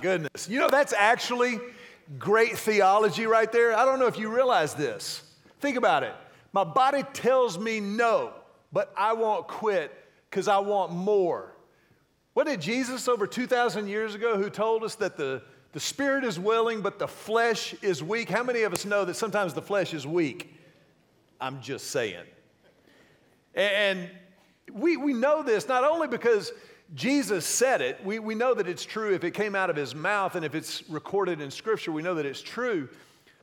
goodness. You know, that's actually great theology right there. I don't know if you realize this. Think about it. My body tells me no, but I won't quit because I want more. What did Jesus over 2,000 years ago who told us that the, the spirit is willing, but the flesh is weak? How many of us know that sometimes the flesh is weak? I'm just saying. And we, we know this not only because Jesus said it. We, we know that it's true if it came out of his mouth and if it's recorded in Scripture, we know that it's true.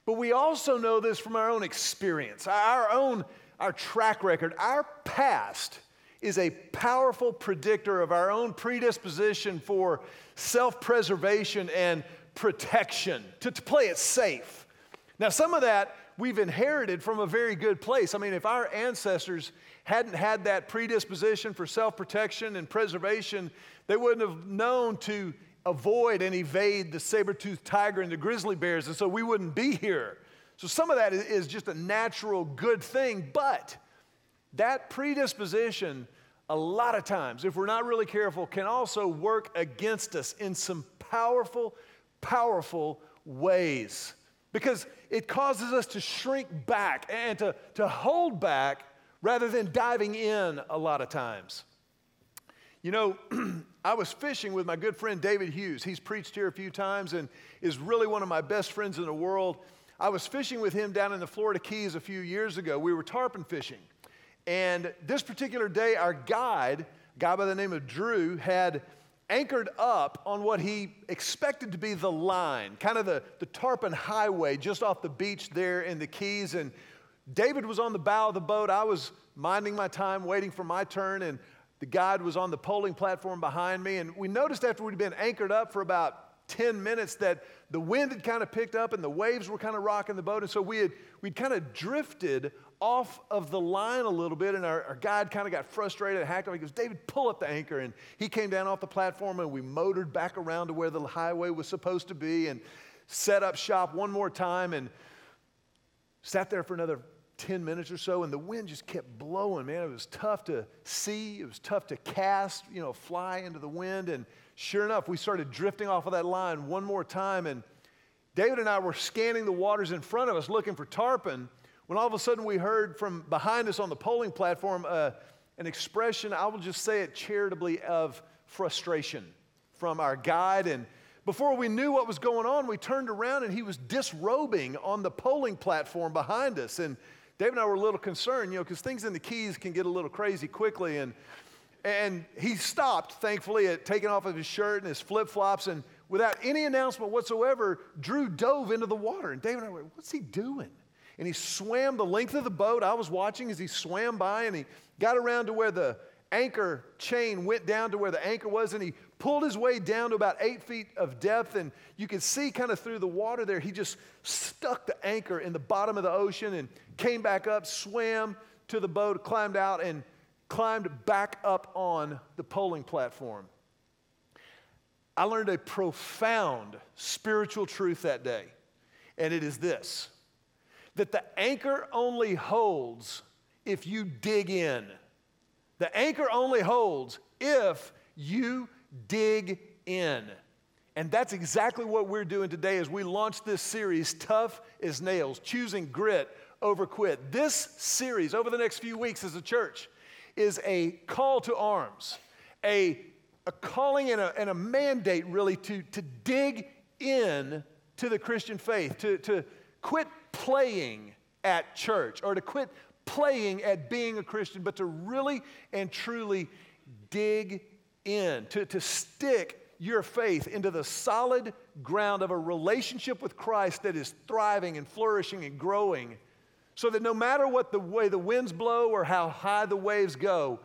But we also know this from our own experience, our own our track record. Our past is a powerful predictor of our own predisposition for self preservation and protection, to, to play it safe. Now, some of that we've inherited from a very good place. I mean, if our ancestors hadn't had that predisposition for self protection and preservation, they wouldn't have known to avoid and evade the saber toothed tiger and the grizzly bears, and so we wouldn't be here. So some of that is just a natural good thing, but that predisposition, a lot of times, if we're not really careful, can also work against us in some powerful, powerful ways. Because it causes us to shrink back and to, to hold back rather than diving in a lot of times. You know, I was fishing with my good friend David Hughes. He's preached here a few times and is really one of my best friends in the world. I was fishing with him down in the Florida Keys a few years ago. We were tarpon fishing. And this particular day, our guide, guy by the name of Drew, had anchored up on what he expected to be the line, kind of the, the tarpon highway just off the beach there in the Keys. And David was on the bow of the boat. I was minding my time, waiting for my turn, and the guide was on the poling platform behind me. And we noticed after we'd been anchored up for about 10 minutes that the wind had kind of picked up and the waves were kind of rocking the boat. And so we had, we'd kind of drifted off of the line a little bit, and our, our guide kind of got frustrated and hacked on. He goes, David, pull up the anchor. And he came down off the platform, and we motored back around to where the highway was supposed to be and set up shop one more time and sat there for another 10 minutes or so, and the wind just kept blowing, man. It was tough to see, it was tough to cast, you know, fly into the wind. And sure enough, we started drifting off of that line one more time. And David and I were scanning the waters in front of us looking for tarpon when all of a sudden we heard from behind us on the poling platform uh, an expression, I will just say it charitably, of frustration from our guide. And before we knew what was going on, we turned around and he was disrobing on the poling platform behind us. And Dave and I were a little concerned, you know, because things in the Keys can get a little crazy quickly. And, and he stopped, thankfully, at taking off of his shirt and his flip flops. And without any announcement whatsoever, Drew dove into the water. And Dave and I were, what's he doing? And he swam the length of the boat. I was watching as he swam by and he got around to where the anchor chain went down to where the anchor was and he pulled his way down to about eight feet of depth. And you could see kind of through the water there, he just stuck the anchor in the bottom of the ocean and came back up, swam to the boat, climbed out, and climbed back up on the poling platform. I learned a profound spiritual truth that day, and it is this that the anchor only holds if you dig in. The anchor only holds if you dig in. And that's exactly what we're doing today as we launch this series, Tough as Nails, choosing grit over quit. This series, over the next few weeks as a church, is a call to arms, a, a calling and a, and a mandate really to, to dig in to the Christian faith, to, to quit playing at church or to quit playing at being a Christian, but to really and truly dig in, to, to stick your faith into the solid ground of a relationship with Christ that is thriving and flourishing and growing, so that no matter what the way the winds blow or how high the waves go,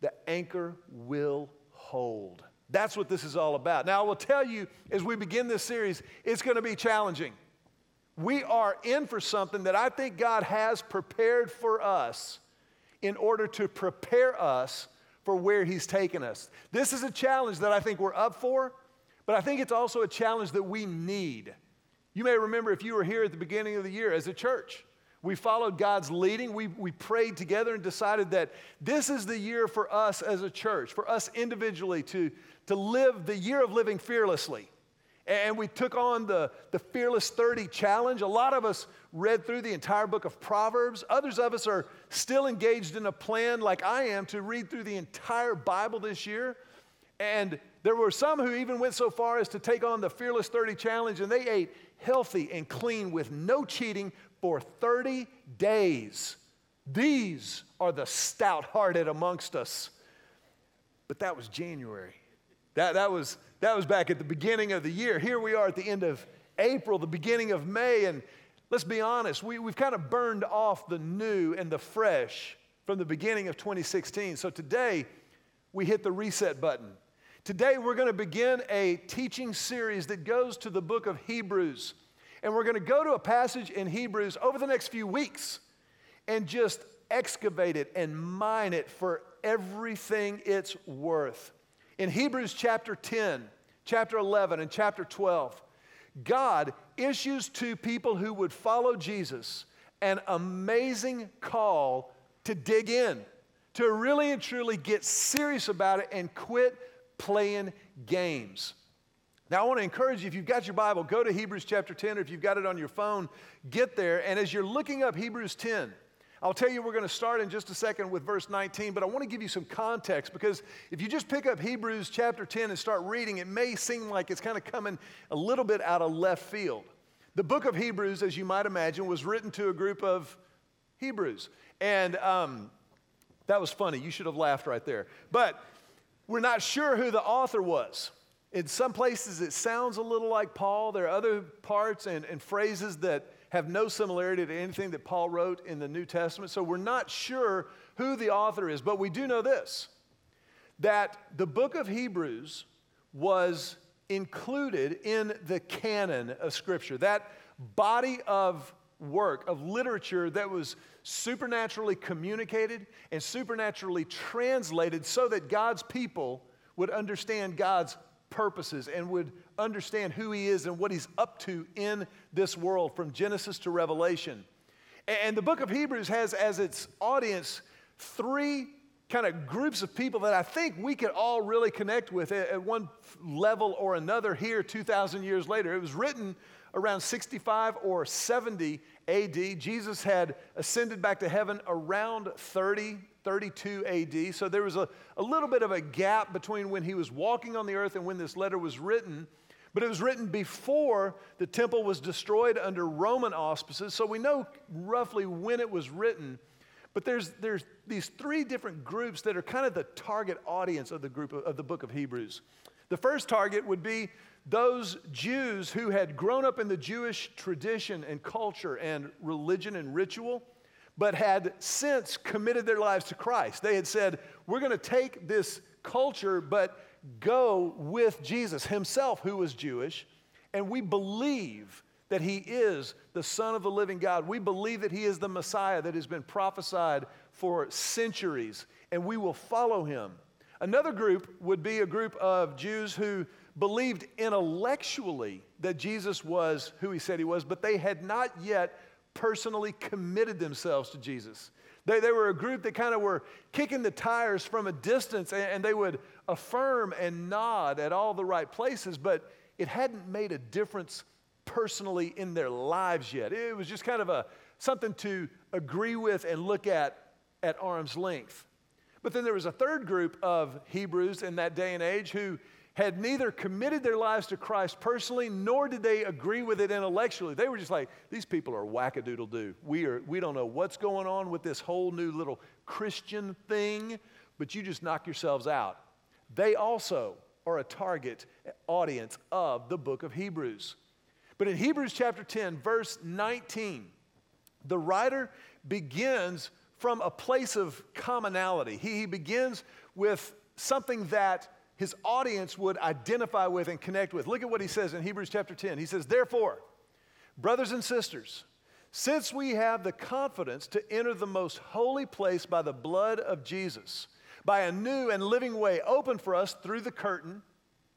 the anchor will hold. That's what this is all about. Now, I will tell you as we begin this series, it's going to be challenging. We are in for something that I think God has prepared for us in order to prepare us for where He's taken us. This is a challenge that I think we're up for, but I think it's also a challenge that we need. You may remember if you were here at the beginning of the year as a church. We followed God's leading. We, we prayed together and decided that this is the year for us as a church, for us individually to, to live the year of living fearlessly. And we took on the, the Fearless 30 challenge. A lot of us read through the entire book of Proverbs. Others of us are still engaged in a plan, like I am, to read through the entire Bible this year. And there were some who even went so far as to take on the Fearless 30 challenge, and they ate healthy and clean with no cheating for 30 days. These are the stout hearted amongst us. But that was January. That, that, was, that was back at the beginning of the year. Here we are at the end of April, the beginning of May, and let's be honest, we, we've kind of burned off the new and the fresh from the beginning of 2016. So today, we hit the reset button. Today, we're going to begin a teaching series that goes to the book of Hebrews. And we're going to go to a passage in Hebrews over the next few weeks and just excavate it and mine it for everything it's worth. In Hebrews chapter 10, chapter 11, and chapter 12, God issues to people who would follow Jesus an amazing call to dig in, to really and truly get serious about it and quit playing games. Now, I want to encourage you, if you've got your Bible, go to Hebrews chapter 10, or if you've got it on your phone, get there. And as you're looking up Hebrews 10, I'll tell you we're going to start in just a second with verse 19, but I want to give you some context because if you just pick up Hebrews chapter 10 and start reading, it may seem like it's kind of coming a little bit out of left field. The book of Hebrews, as you might imagine, was written to a group of Hebrews. And um, that was funny. You should have laughed right there. But we're not sure who the author was. In some places, it sounds a little like Paul. There are other parts and, and phrases that have no similarity to anything that Paul wrote in the New Testament. So we're not sure who the author is, but we do know this that the book of Hebrews was included in the canon of Scripture, that body of work, of literature that was supernaturally communicated and supernaturally translated so that God's people would understand God's purposes and would understand who he is and what he's up to in this world from Genesis to Revelation. And the book of Hebrews has as its audience three kind of groups of people that I think we could all really connect with at one level or another here 2,000 years later. It was written around 65 or 70 AD. Jesus had ascended back to heaven around 30 32 AD. So there was a, a little bit of a gap between when he was walking on the earth and when this letter was written. But it was written before the temple was destroyed under Roman auspices. So we know roughly when it was written. But there's, there's these three different groups that are kind of the target audience of the group of, of the book of Hebrews. The first target would be those Jews who had grown up in the Jewish tradition and culture and religion and ritual but had since committed their lives to Christ. They had said, We're going to take this culture, but go with Jesus himself, who was Jewish, and we believe that he is the Son of the living God. We believe that he is the Messiah that has been prophesied for centuries, and we will follow him. Another group would be a group of Jews who believed intellectually that Jesus was who he said he was, but they had not yet personally committed themselves to Jesus. They, they were a group that kind of were kicking the tires from a distance and, and they would affirm and nod at all the right places, but it hadn't made a difference personally in their lives yet. It was just kind of a something to agree with and look at at arm's length. But then there was a third group of Hebrews in that day and age who had neither committed their lives to Christ personally, nor did they agree with it intellectually. They were just like, these people are wackadoodle doo. We, are, we don't know what's going on with this whole new little Christian thing, but you just knock yourselves out. They also are a target audience of the book of Hebrews. But in Hebrews chapter 10, verse 19, the writer begins from a place of commonality. He, he begins with something that his audience would identify with and connect with. Look at what he says in Hebrews chapter 10. He says, Therefore, brothers and sisters, since we have the confidence to enter the most holy place by the blood of Jesus, by a new and living way open for us through the curtain.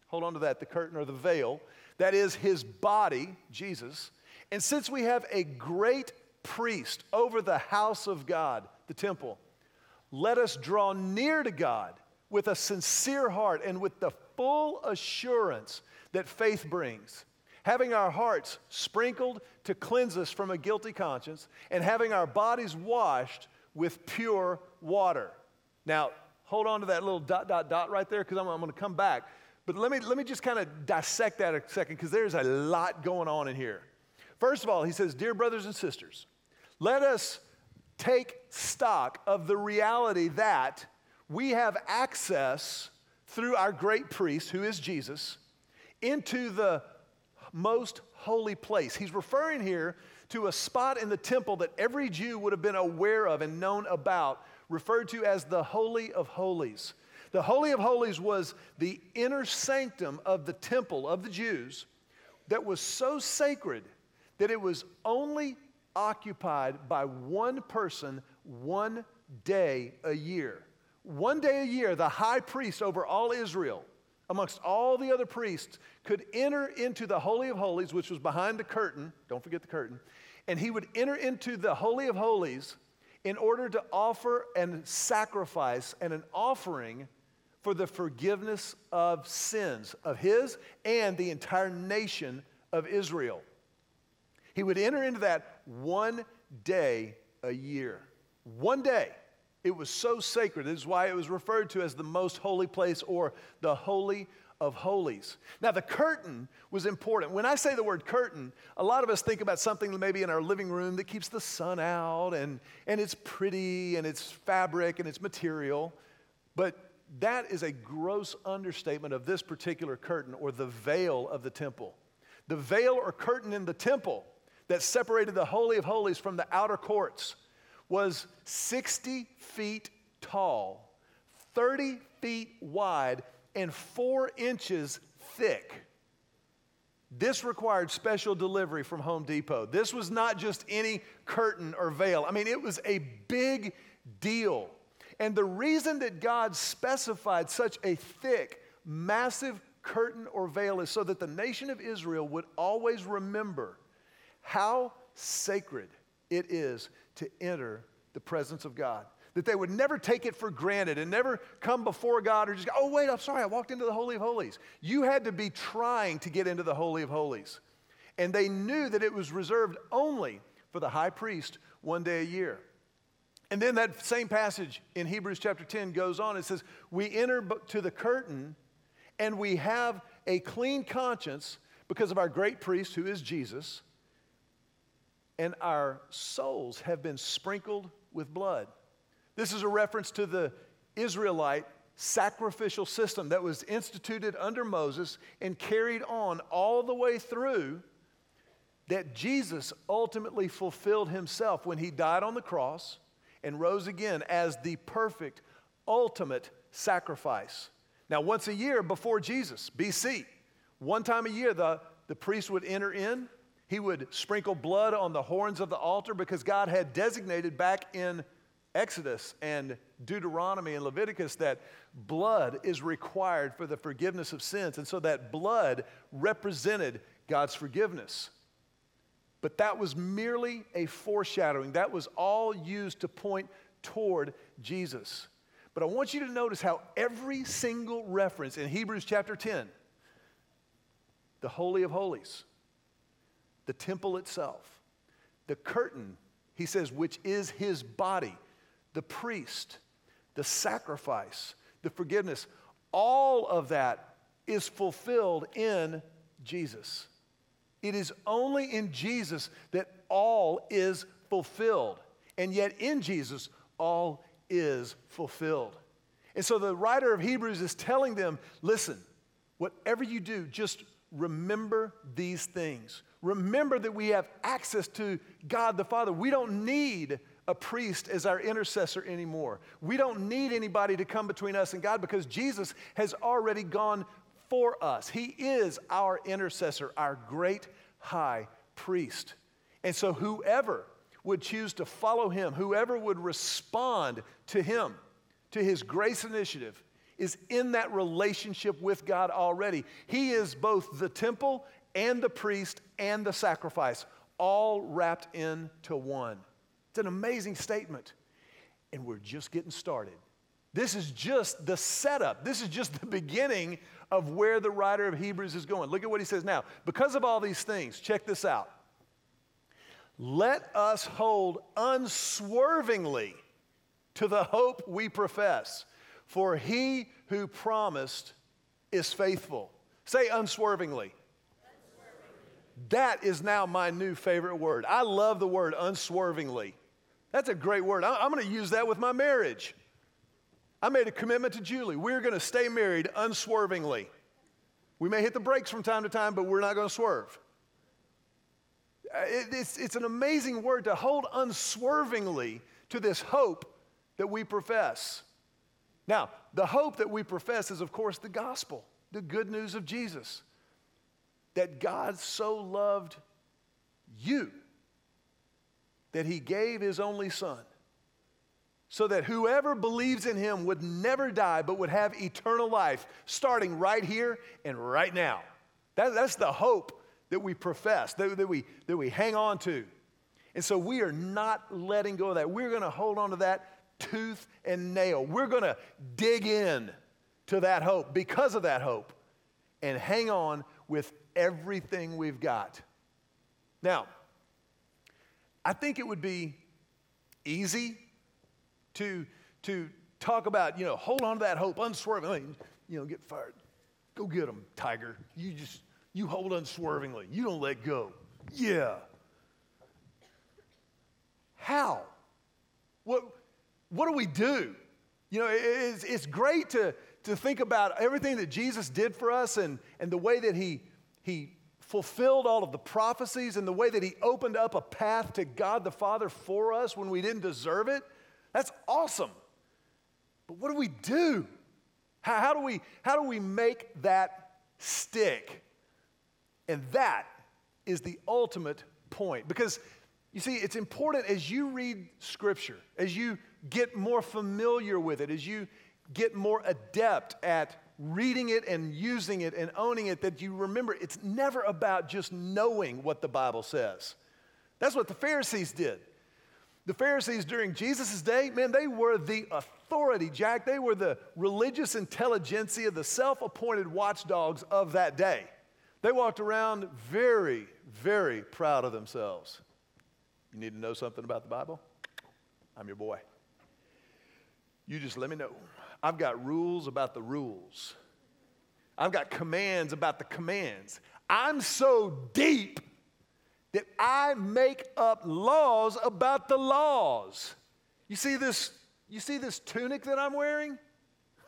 Hold on to that, the curtain or the veil. That is his body, Jesus. And since we have a great priest over the house of God, the temple, let us draw near to God with a sincere heart and with the full assurance that faith brings, having our hearts sprinkled to cleanse us from a guilty conscience, and having our bodies washed with pure water. Now, hold on to that little dot, dot, dot right there because I'm, I'm going to come back. But let me, let me just kind of dissect that a second because there's a lot going on in here. First of all, he says, Dear brothers and sisters, let us take stock of the reality that we have access through our great priest, who is Jesus, into the most holy place. He's referring here to a spot in the temple that every Jew would have been aware of and known about, referred to as the Holy of Holies. The Holy of Holies was the inner sanctum of the temple of the Jews that was so sacred that it was only occupied by one person one day a year. One day a year, the high priest over all Israel, amongst all the other priests, could enter into the Holy of Holies, which was behind the curtain. Don't forget the curtain. And he would enter into the Holy of Holies in order to offer and sacrifice and an offering for the forgiveness of sins of his and the entire nation of Israel. He would enter into that one day a year. One day. It was so sacred. This is why it was referred to as the most holy place or the Holy of Holies. Now, the curtain was important. When I say the word curtain, a lot of us think about something maybe in our living room that keeps the sun out and, and it's pretty and it's fabric and it's material. But that is a gross understatement of this particular curtain or the veil of the temple. The veil or curtain in the temple that separated the Holy of Holies from the outer courts was 60 feet tall, 30 feet wide, and four inches thick. This required special delivery from Home Depot. This was not just any curtain or veil. I mean, it was a big deal. And the reason that God specified such a thick, massive curtain or veil is so that the nation of Israel would always remember how sacred it is to enter the presence of God. That they would never take it for granted and never come before God or just go, oh, wait, I'm sorry, I walked into the Holy of Holies. You had to be trying to get into the Holy of Holies. And they knew that it was reserved only for the high priest one day a year. And then that same passage in Hebrews chapter 10 goes on. It says, We enter to the curtain and we have a clean conscience because of our great priest who is Jesus and our souls have been sprinkled with blood. This is a reference to the Israelite sacrificial system that was instituted under Moses and carried on all the way through that Jesus ultimately fulfilled himself when he died on the cross and rose again as the perfect, ultimate sacrifice. Now, once a year before Jesus, BC, one time a year, the, the priest would enter in he would sprinkle blood on the horns of the altar because God had designated back in Exodus and Deuteronomy and Leviticus that blood is required for the forgiveness of sins. And so that blood represented God's forgiveness. But that was merely a foreshadowing. That was all used to point toward Jesus. But I want you to notice how every single reference in Hebrews chapter 10, the Holy of Holies, the temple itself, the curtain, he says, which is his body, the priest, the sacrifice, the forgiveness, all of that is fulfilled in Jesus. It is only in Jesus that all is fulfilled. And yet, in Jesus, all is fulfilled. And so the writer of Hebrews is telling them listen, whatever you do, just remember these things. Remember that we have access to God the Father. We don't need a priest as our intercessor anymore. We don't need anybody to come between us and God because Jesus has already gone for us. He is our intercessor, our great high priest. And so, whoever would choose to follow him, whoever would respond to him, to his grace initiative is in that relationship with God already. He is both the temple and the priest and the sacrifice, all wrapped into one. It's an amazing statement. And we're just getting started. This is just the setup. This is just the beginning of where the writer of Hebrews is going. Look at what he says now. Because of all these things, check this out. Let us hold unswervingly to the hope we profess, for he who promised is faithful. Say unswervingly. That is now my new favorite word. I love the word unswervingly. That's a great word. I'm going to use that with my marriage. I made a commitment to Julie. We're going to stay married unswervingly. We may hit the brakes from time to time, but we're not going to swerve. It's, it's an amazing word to hold unswervingly to this hope that we profess. Now, the hope that we profess is, of course, the gospel, the good news of Jesus. That God so loved you that he gave his only son so that whoever believes in him would never die but would have eternal life starting right here and right now. That, that's the hope that we profess, that, that, we, that we hang on to. And so we are not letting go of that. We're going to hold on to that tooth and nail. We're going to dig in to that hope because of that hope and hang on with everything we've got. Now, I think it would be easy to, to talk about, you know, hold on to that hope, unswervingly, you know, get fired. Go get them, Tiger. You just, you hold unswervingly. You don't let go. Yeah. How? What, what do we do? You know, it's, it's great to, to think about everything that Jesus did for us and, and the way that he, he fulfilled all of the prophecies and the way that he opened up a path to God the Father for us when we didn't deserve it. That's awesome. But what do we do? How, how, do, we, how do we make that stick? And that is the ultimate point. Because you see, it's important as you read Scripture, as you get more familiar with it, as you get more adept at reading it and using it and owning it, that you remember it's never about just knowing what the Bible says. That's what the Pharisees did. The Pharisees during Jesus' day, man, they were the authority, Jack. They were the religious intelligentsia, the self appointed watchdogs of that day. They walked around very, very proud of themselves. You need to know something about the Bible? I'm your boy. You just let me know. I've got rules about the rules. I've got commands about the commands. I'm so deep that I make up laws about the laws. You see this, you see this tunic that I'm wearing?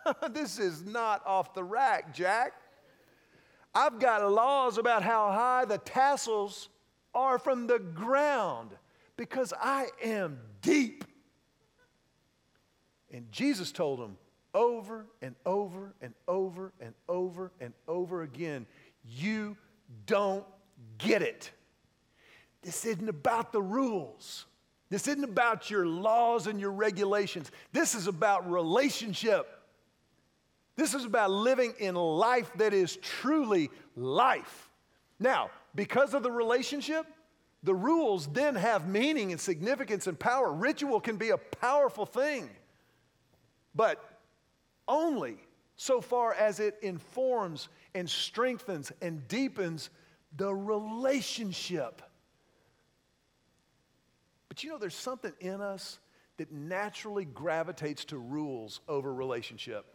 this is not off the rack, Jack. I've got laws about how high the tassels are from the ground because I am deep. And Jesus told them over and over and over and over and over again, you don't get it. This isn't about the rules. This isn't about your laws and your regulations. This is about relationship. This is about living in life that is truly life. Now, because of the relationship, the rules then have meaning and significance and power. Ritual can be a powerful thing, but only so far as it informs and strengthens and deepens the relationship. But you know, there's something in us that naturally gravitates to rules over relationship.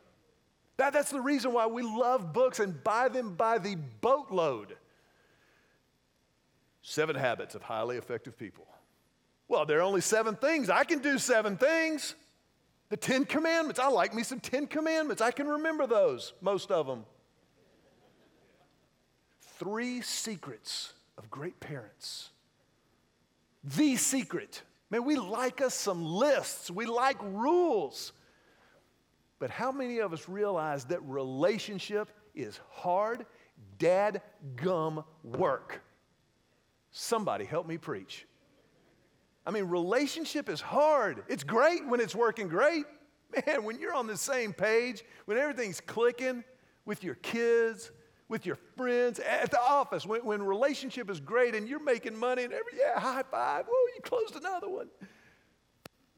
That, that's the reason why we love books and buy them by the boatload. Seven habits of highly effective people. Well, there are only seven things. I can do seven things. The Ten Commandments. I like me some Ten Commandments. I can remember those, most of them. Three secrets of great parents the secret. Man, we like us some lists, we like rules. But how many of us realize that relationship is hard, dad gum work? Somebody help me preach. I mean, relationship is hard. It's great when it's working great. Man, when you're on the same page, when everything's clicking with your kids, with your friends, at the office, when, when relationship is great and you're making money and every, yeah, high five, whoa, you closed another one.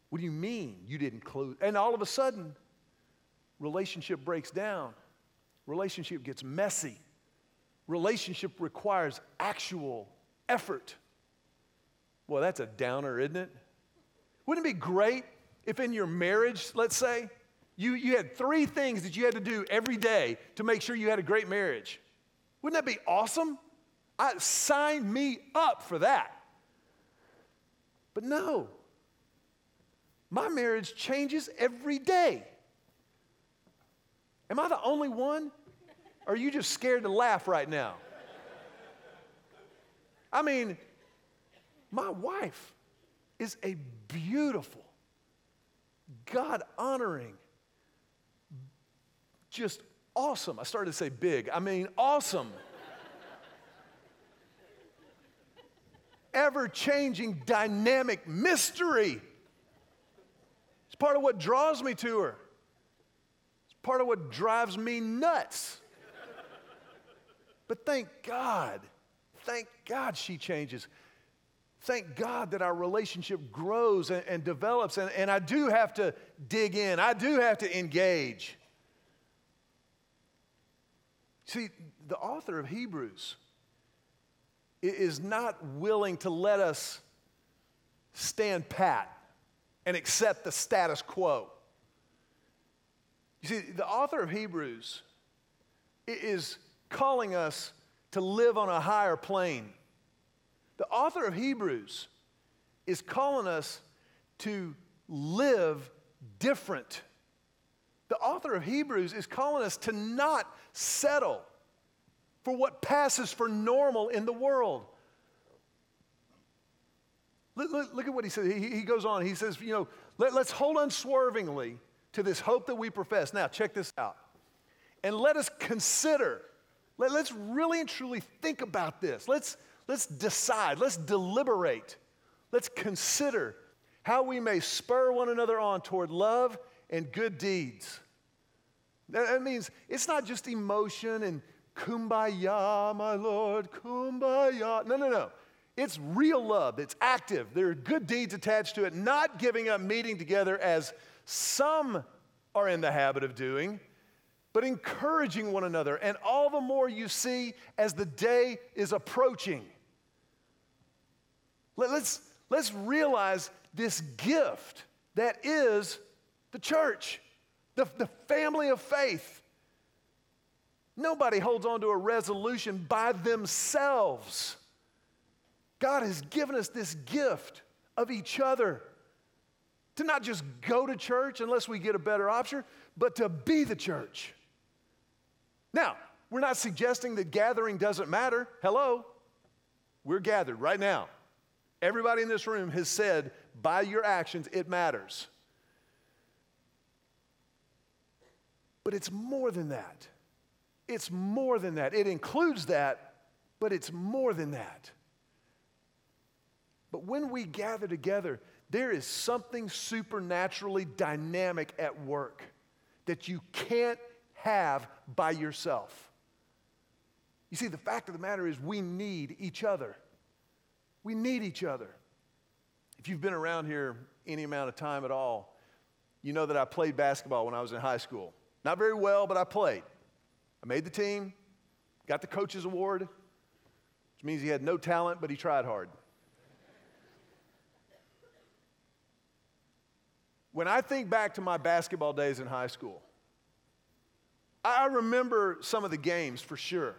What do you mean you didn't close? And all of a sudden, relationship breaks down. Relationship gets messy. Relationship requires actual effort. Well, that's a downer, isn't it? Wouldn't it be great if in your marriage, let's say, you, you had three things that you had to do every day to make sure you had a great marriage? Wouldn't that be awesome? I, sign me up for that. But no, my marriage changes every day. Am I the only one? Or are you just scared to laugh right now? I mean, my wife is a beautiful, God honoring, just awesome. I started to say big, I mean, awesome. Ever changing, dynamic mystery It's part of what draws me to her. It's part of what drives me nuts. But thank God, thank God she changes. Thank God that our relationship grows and, and develops. And, and I do have to dig in, I do have to engage. See, the author of Hebrews is not willing to let us stand pat and accept the status quo. You see, the author of Hebrews is calling us to live on a higher plane. The author of Hebrews is calling us to live different. The author of Hebrews is calling us to not settle for what passes for normal in the world. Look, look, look at what he says. He, he, goes on. He says, you know, let, let's hold unswervingly to this hope that we profess. Now, check this out. And let us consider, let, let's really and truly think about this. Let's, let's decide, let's deliberate, let's consider how we may spur one another on toward love and good deeds. That means it's not just emotion and kumbaya, my Lord, kumbaya. No, no, no. It's real love, it's active. There are good deeds attached to it, not giving up meeting together as some are in the habit of doing, but encouraging one another. And all the more you see as the day is approaching. Let, us let's realize this gift that is the church, the, the family of faith. Nobody holds on to a resolution by themselves. God has given us this gift of each other to not just go to church unless we get a better option, but to be the church. Now, we're not suggesting that gathering doesn't matter. Hello, we're gathered right now. Everybody in this room has said, by your actions, it matters. But it's more than that. It's more than that. It includes that, but it's more than that. But when we gather together, there is something supernaturally dynamic at work that you can't have by yourself. You see, the fact of the matter is, we need each other. We need each other. If you've been around here any amount of time at all, you know that I played basketball when I was in high school. Not very well, but I played. I made the team, got the coach's award, which means he had no talent, but he tried hard. When I think back to my basketball days in high school, I remember some of the games for sure.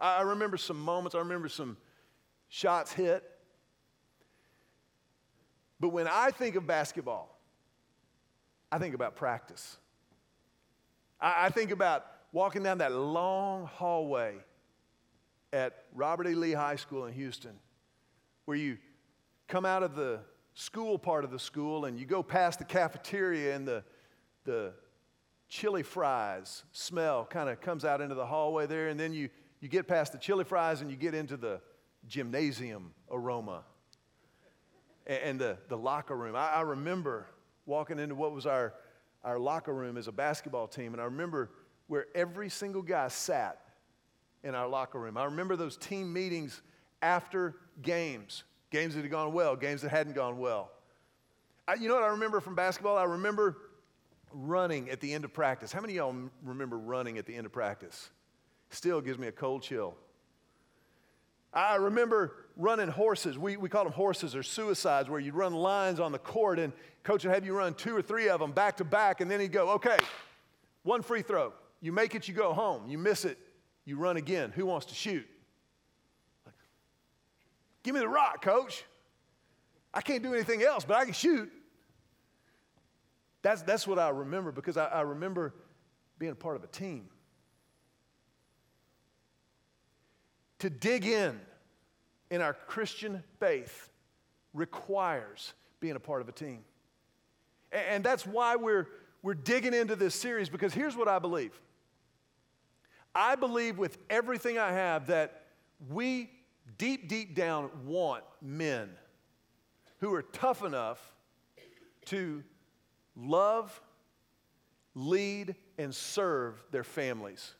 I remember some moments, I remember some shots hit. But when I think of basketball, I think about practice. I, think about walking down that long hallway at Robert E. Lee High School in Houston, where you come out of the school part of the school, and you go past the cafeteria, and the, the chili fries smell kind of comes out into the hallway there, and then you, you get past the chili fries and you get into the gymnasium aroma and, the, the locker room. I, I remember walking into what was our, our locker room as a basketball team, and I remember where every single guy sat in our locker room. I remember those team meetings after games, games that had gone well, games that hadn't gone well. I, you know what I remember from basketball? I remember running at the end of practice. How many of y'all remember running at the end of practice? Still gives me a cold chill. I remember running horses. We, we call them horses or suicides, where you'd run lines on the court, and coach would have you run two or three of them back to back, and then he'd go, okay, one free throw. You make it, you go home. You miss it, you run again. Who wants to shoot? Give me the rock, coach. I can't do anything else, but I can shoot. That's, that's what I remember because I, I remember being a part of a team. To dig in in our Christian faith requires being a part of a team. And, that's why we're, we're digging into this series because here's what I believe I believe with everything I have that we deep, deep down want men who are tough enough to love, lead, and serve their families.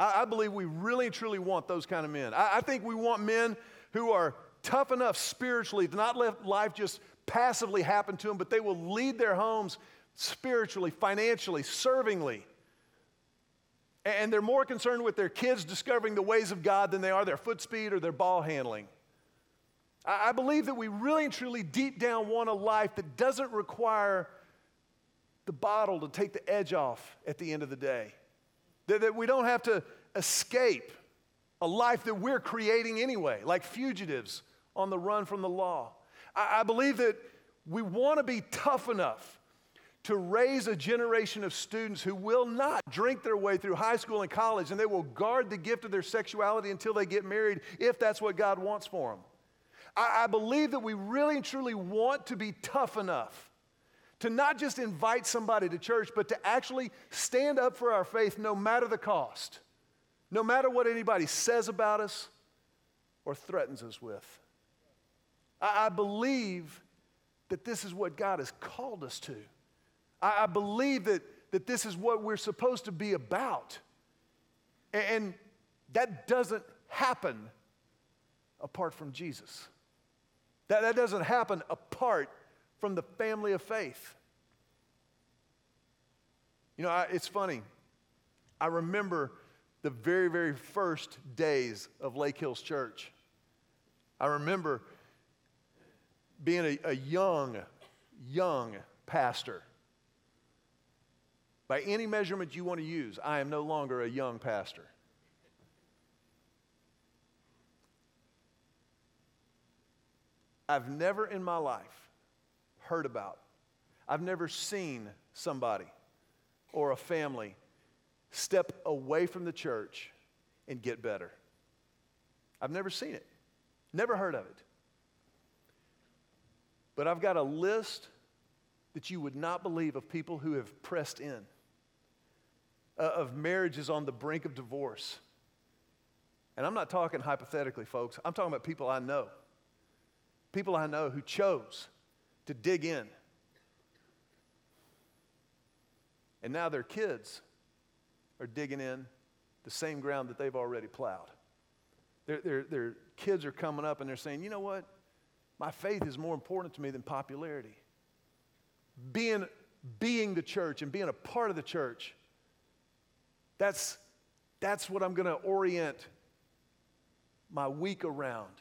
I, I believe we really and truly want those kind of men. I, I think we want men who are tough enough spiritually to not let life just passively happen to them, but they will lead their homes spiritually, financially, servingly. And they're more concerned with their kids discovering the ways of God than they are their foot speed or their ball handling. I believe that we really and truly deep down want a life that doesn't require the bottle to take the edge off at the end of the day. That, that we don't have to escape a life that we're creating anyway, like fugitives on the run from the law. I, I believe that we want to be tough enough to raise a generation of students who will not drink their way through high school and college and they will guard the gift of their sexuality until they get married if that's what God wants for them. I, I believe that we really and truly want to be tough enough to not just invite somebody to church, but to actually stand up for our faith no matter the cost, no matter what anybody says about us or threatens us with. I, I believe that this is what God has called us to. I, I believe that, that this is what we're supposed to be about. And, and that doesn't happen apart from Jesus. That, that doesn't happen apart from the family of faith. You know, I, it's funny. I remember the very, very first days of Lake Hills Church. I remember being a, a young, young pastor. By any measurement you want to use, I am no longer a young pastor. I've never in my life heard about. I've never seen somebody or a family step away from the church and get better. I've never seen it, never heard of it. But I've got a list that you would not believe of people who have pressed in, uh, of marriages on the brink of divorce. And I'm not talking hypothetically, folks. I'm talking about people I know. People I know who chose to dig in. And now their kids are digging in the same ground that they've already plowed. Their, their, their kids are coming up and they're saying, you know what? My faith is more important to me than popularity. Being, being the church and being a part of the church, that's, that's what I'm going to orient my week around.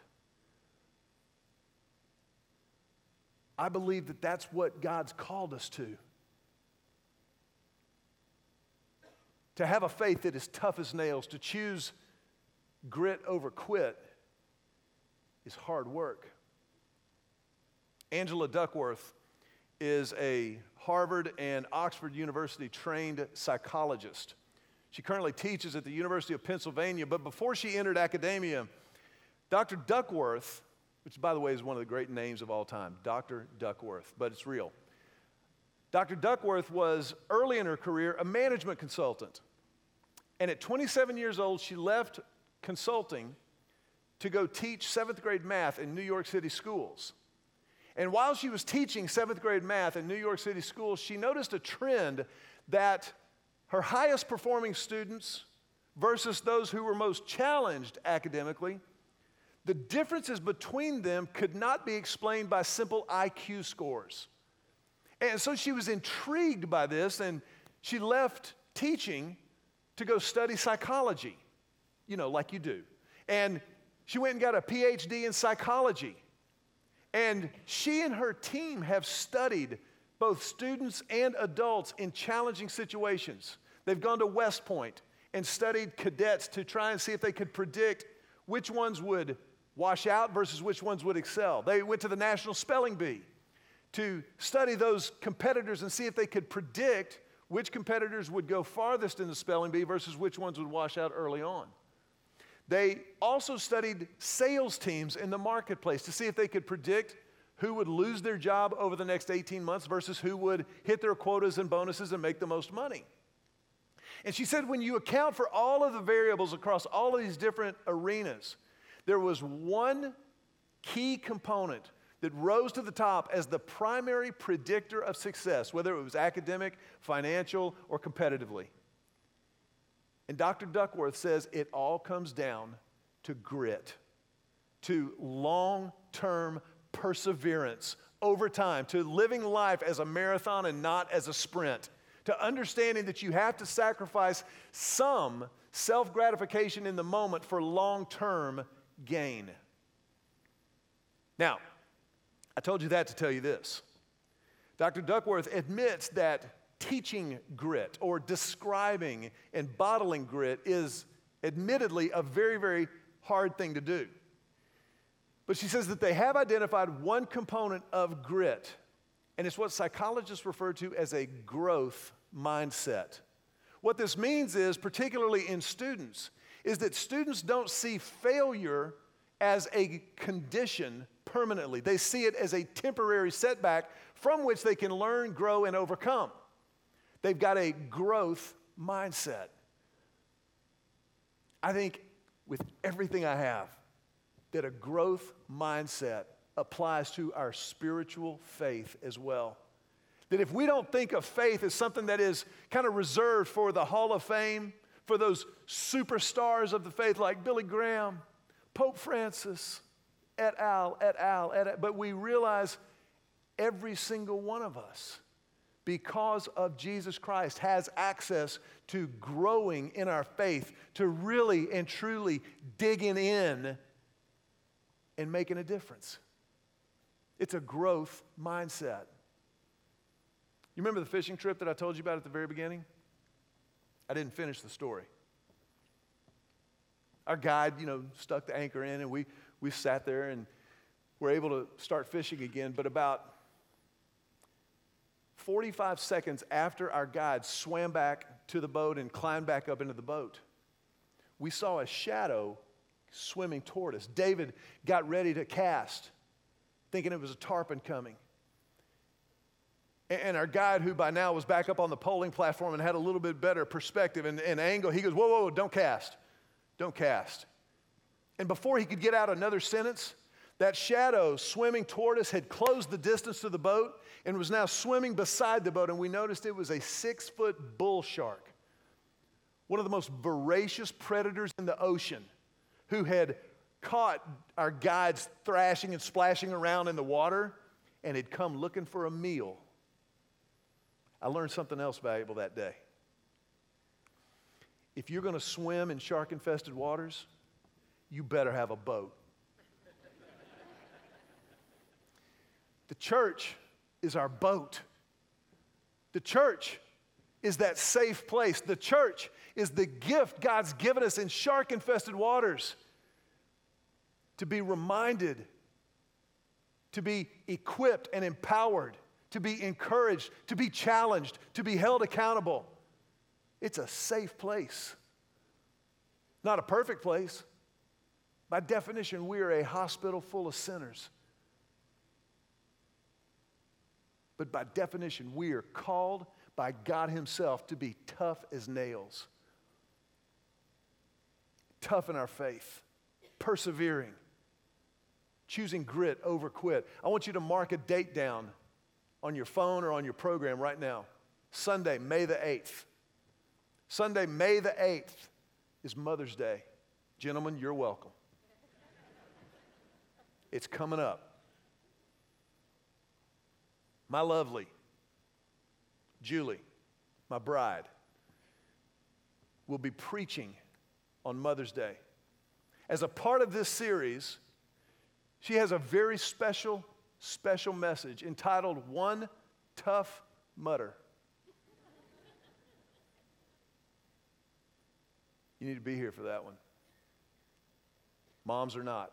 I believe that that's what God's called us to. To have a faith that is tough as nails, to choose grit over quit, is hard work. Angela Duckworth is a Harvard and Oxford University trained psychologist. She currently teaches at the University of Pennsylvania, but before she entered academia, Dr. Duckworth which, by the way, is one of the great names of all time, Dr. Duckworth, but it's real. Dr. Duckworth was early in her career a management consultant. And at 27 years old, she left consulting to go teach seventh grade math in New York City schools. And while she was teaching seventh grade math in New York City schools, she noticed a trend that her highest performing students versus those who were most challenged academically, the differences between them could not be explained by simple IQ scores. And so she was intrigued by this and she left teaching to go study psychology, you know, like you do. And she went and got a PhD in psychology. And she and her team have studied both students and adults in challenging situations. They've gone to West Point and studied cadets to try and see if they could predict which ones would wash out versus which ones would excel. They went to the National Spelling Bee to study those competitors and see if they could predict which competitors would go farthest in the spelling bee versus which ones would wash out early on. They also studied sales teams in the marketplace to see if they could predict who would lose their job over the next 18 months versus who would hit their quotas and bonuses and make the most money. And she said, when you account for all of the variables across all of these different arenas, there was one key component that rose to the top as the primary predictor of success, whether it was academic, financial, or competitively. And Dr. Duckworth says it all comes down to grit, to long term perseverance over time, to living life as a marathon and not as a sprint to understanding that you have to sacrifice some self gratification in the moment for long term gain. Now, I told you that to tell you this. Dr. Duckworth admits that teaching grit or describing and bottling grit is admittedly a very, very hard thing to do. But she says that they have identified one component of grit, and it's what psychologists refer to as a growth mindset. What this means is, particularly in students, is that students don't see failure as a condition permanently. They see it as a temporary setback from which they can learn, grow, and overcome. They've got a growth mindset. I think with everything I have, that a growth mindset applies to our spiritual faith as well. That if we don't think of faith as something that is kind of reserved for the Hall of Fame, for those superstars of the faith like Billy Graham, Pope Francis, et al., et al., et al., but we realize every single one of us, because of Jesus Christ, has access to growing in our faith, to really and truly digging in and making a difference. It's a growth mindset. You remember the fishing trip that I told you about at the very beginning? I didn't finish the story. Our guide, you know, stuck the anchor in and we, we sat there and were able to start fishing again. But about 45 seconds after our guide swam back to the boat and climbed back up into the boat, we saw a shadow swimming toward us. David got ready to cast, thinking it was a tarpon coming. And our guide, who by now was back up on the poling platform and had a little bit better perspective and, and angle, he goes, Whoa, whoa, don't cast. Don't cast. And before he could get out another sentence, that shadow swimming toward us had closed the distance to the boat and was now swimming beside the boat. And we noticed it was a six foot bull shark, one of the most voracious predators in the ocean, who had caught our guides thrashing and splashing around in the water and had come looking for a meal. I learned something else valuable that day. If you're going to swim in shark infested waters, you better have a boat. the church is our boat. The church is that safe place. The church is the gift God's given us in shark infested waters to be reminded, to be equipped and empowered to be encouraged, to be challenged, to be held accountable. It's a safe place. Not a perfect place. By definition, we are a hospital full of sinners. But by definition, we are called by God Himself to be tough as nails, tough in our faith, persevering, choosing grit over quit. I want you to mark a date down on your phone or on your program right now. Sunday, May the 8th. Sunday, May the 8th is Mother's Day. Gentlemen, you're welcome. It's coming up. My lovely Julie, my bride, will be preaching on Mother's Day. As a part of this series, she has a very special, special message entitled One Tough Mudder. You need to be here for that one. Moms are not.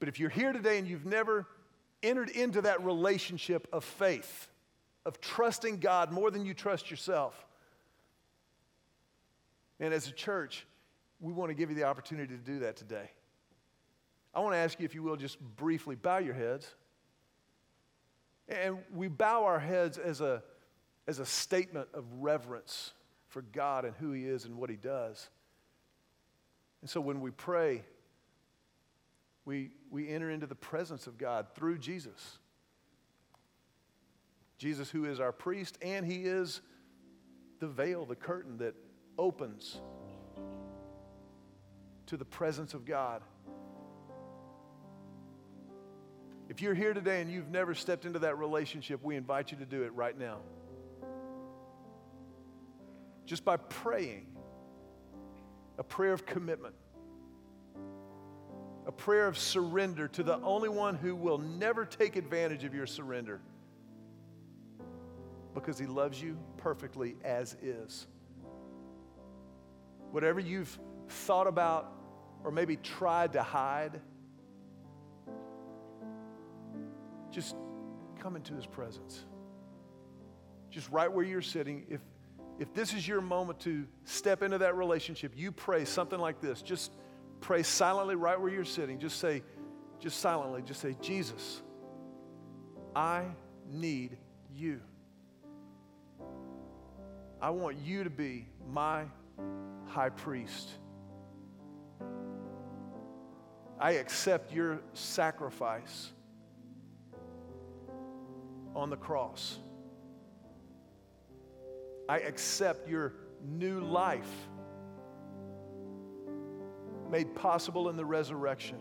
But if you're here today and you've never entered into that relationship of faith, of trusting God more than you trust yourself, and as a church, we want to give you the opportunity to do that today. I want to ask you, if you will, just briefly bow your heads. And we bow our heads as a, as a statement of reverence for God and who He is and what He does. And so when we pray, we, we enter into the presence of God through Jesus. Jesus, who is our priest, and He is the veil, the curtain that opens to the presence of God. If you're here today and you've never stepped into that relationship, we invite you to do it right now. Just by praying a prayer of commitment, a prayer of surrender to the only one who will never take advantage of your surrender because he loves you perfectly as is. Whatever you've thought about or maybe tried to hide, just come into his presence. Just right where you're sitting. If, if this is your moment to step into that relationship, you pray something like this. Just pray silently right where you're sitting. Just say, just silently, just say, Jesus, I need you. I want you to be my high priest. I accept your sacrifice on the cross. I accept your new life made possible in the resurrection.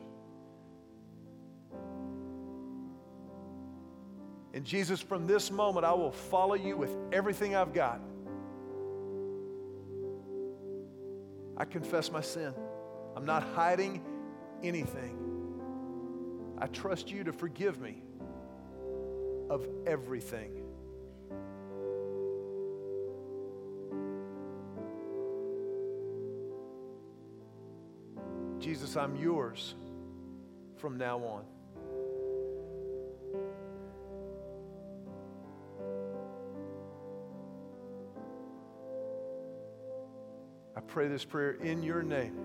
And Jesus, from this moment, I will follow you with everything I've got. I confess my sin. I'm not hiding anything. I trust you to forgive me of everything. Jesus, I'm yours from now on. I pray this prayer in your name.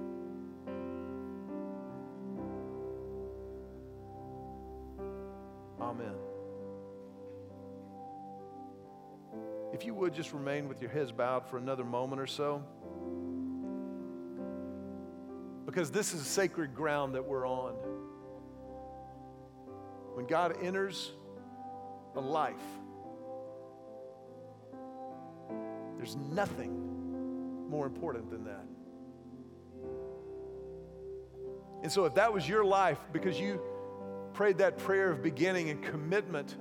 Amen. If you would just remain with your heads bowed for another moment or so, because this is sacred ground that we're on. When God enters a life, there's nothing more important than that. And so, if that was your life because you prayed that prayer of beginning and commitment,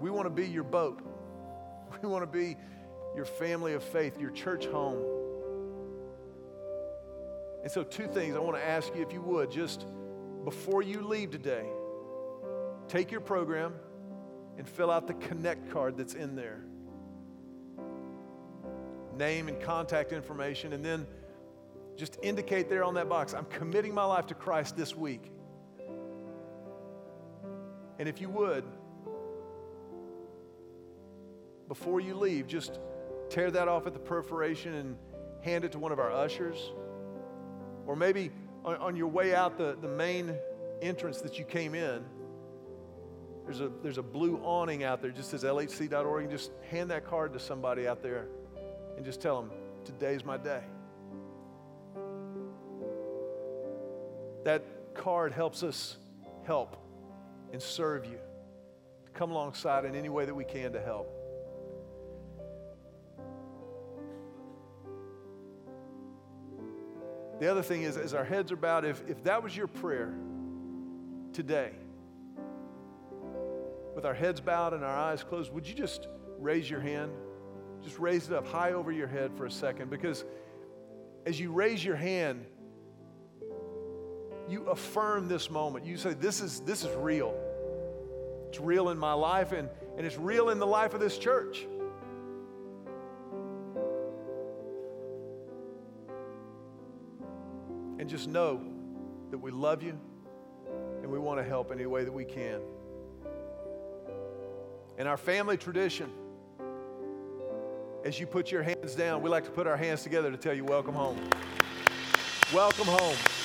we want to be your boat. We want to be your family of faith, your church home. And so, two things I want to ask you if you would, just before you leave today, take your program and fill out the connect card that's in there name and contact information, and then just indicate there on that box, I'm committing my life to Christ this week. And if you would, before you leave, just tear that off at the perforation and hand it to one of our ushers. Or maybe on, on your way out the, the main entrance that you came in, there's a, there's a blue awning out there, just says lhc.org, and just hand that card to somebody out there and just tell them, today's my day. That card helps us help and serve you. Come alongside in any way that we can to help. The other thing is, as our heads are bowed, if, if that was your prayer today, with our heads bowed and our eyes closed, would you just raise your hand? Just raise it up high over your head for a second because as you raise your hand, you affirm this moment. You say, This is, this is real. It's real in my life and, and it's real in the life of this church. And just know that we love you and we want to help any way that we can. In our family tradition, as you put your hands down, we like to put our hands together to tell you, welcome home. Welcome home.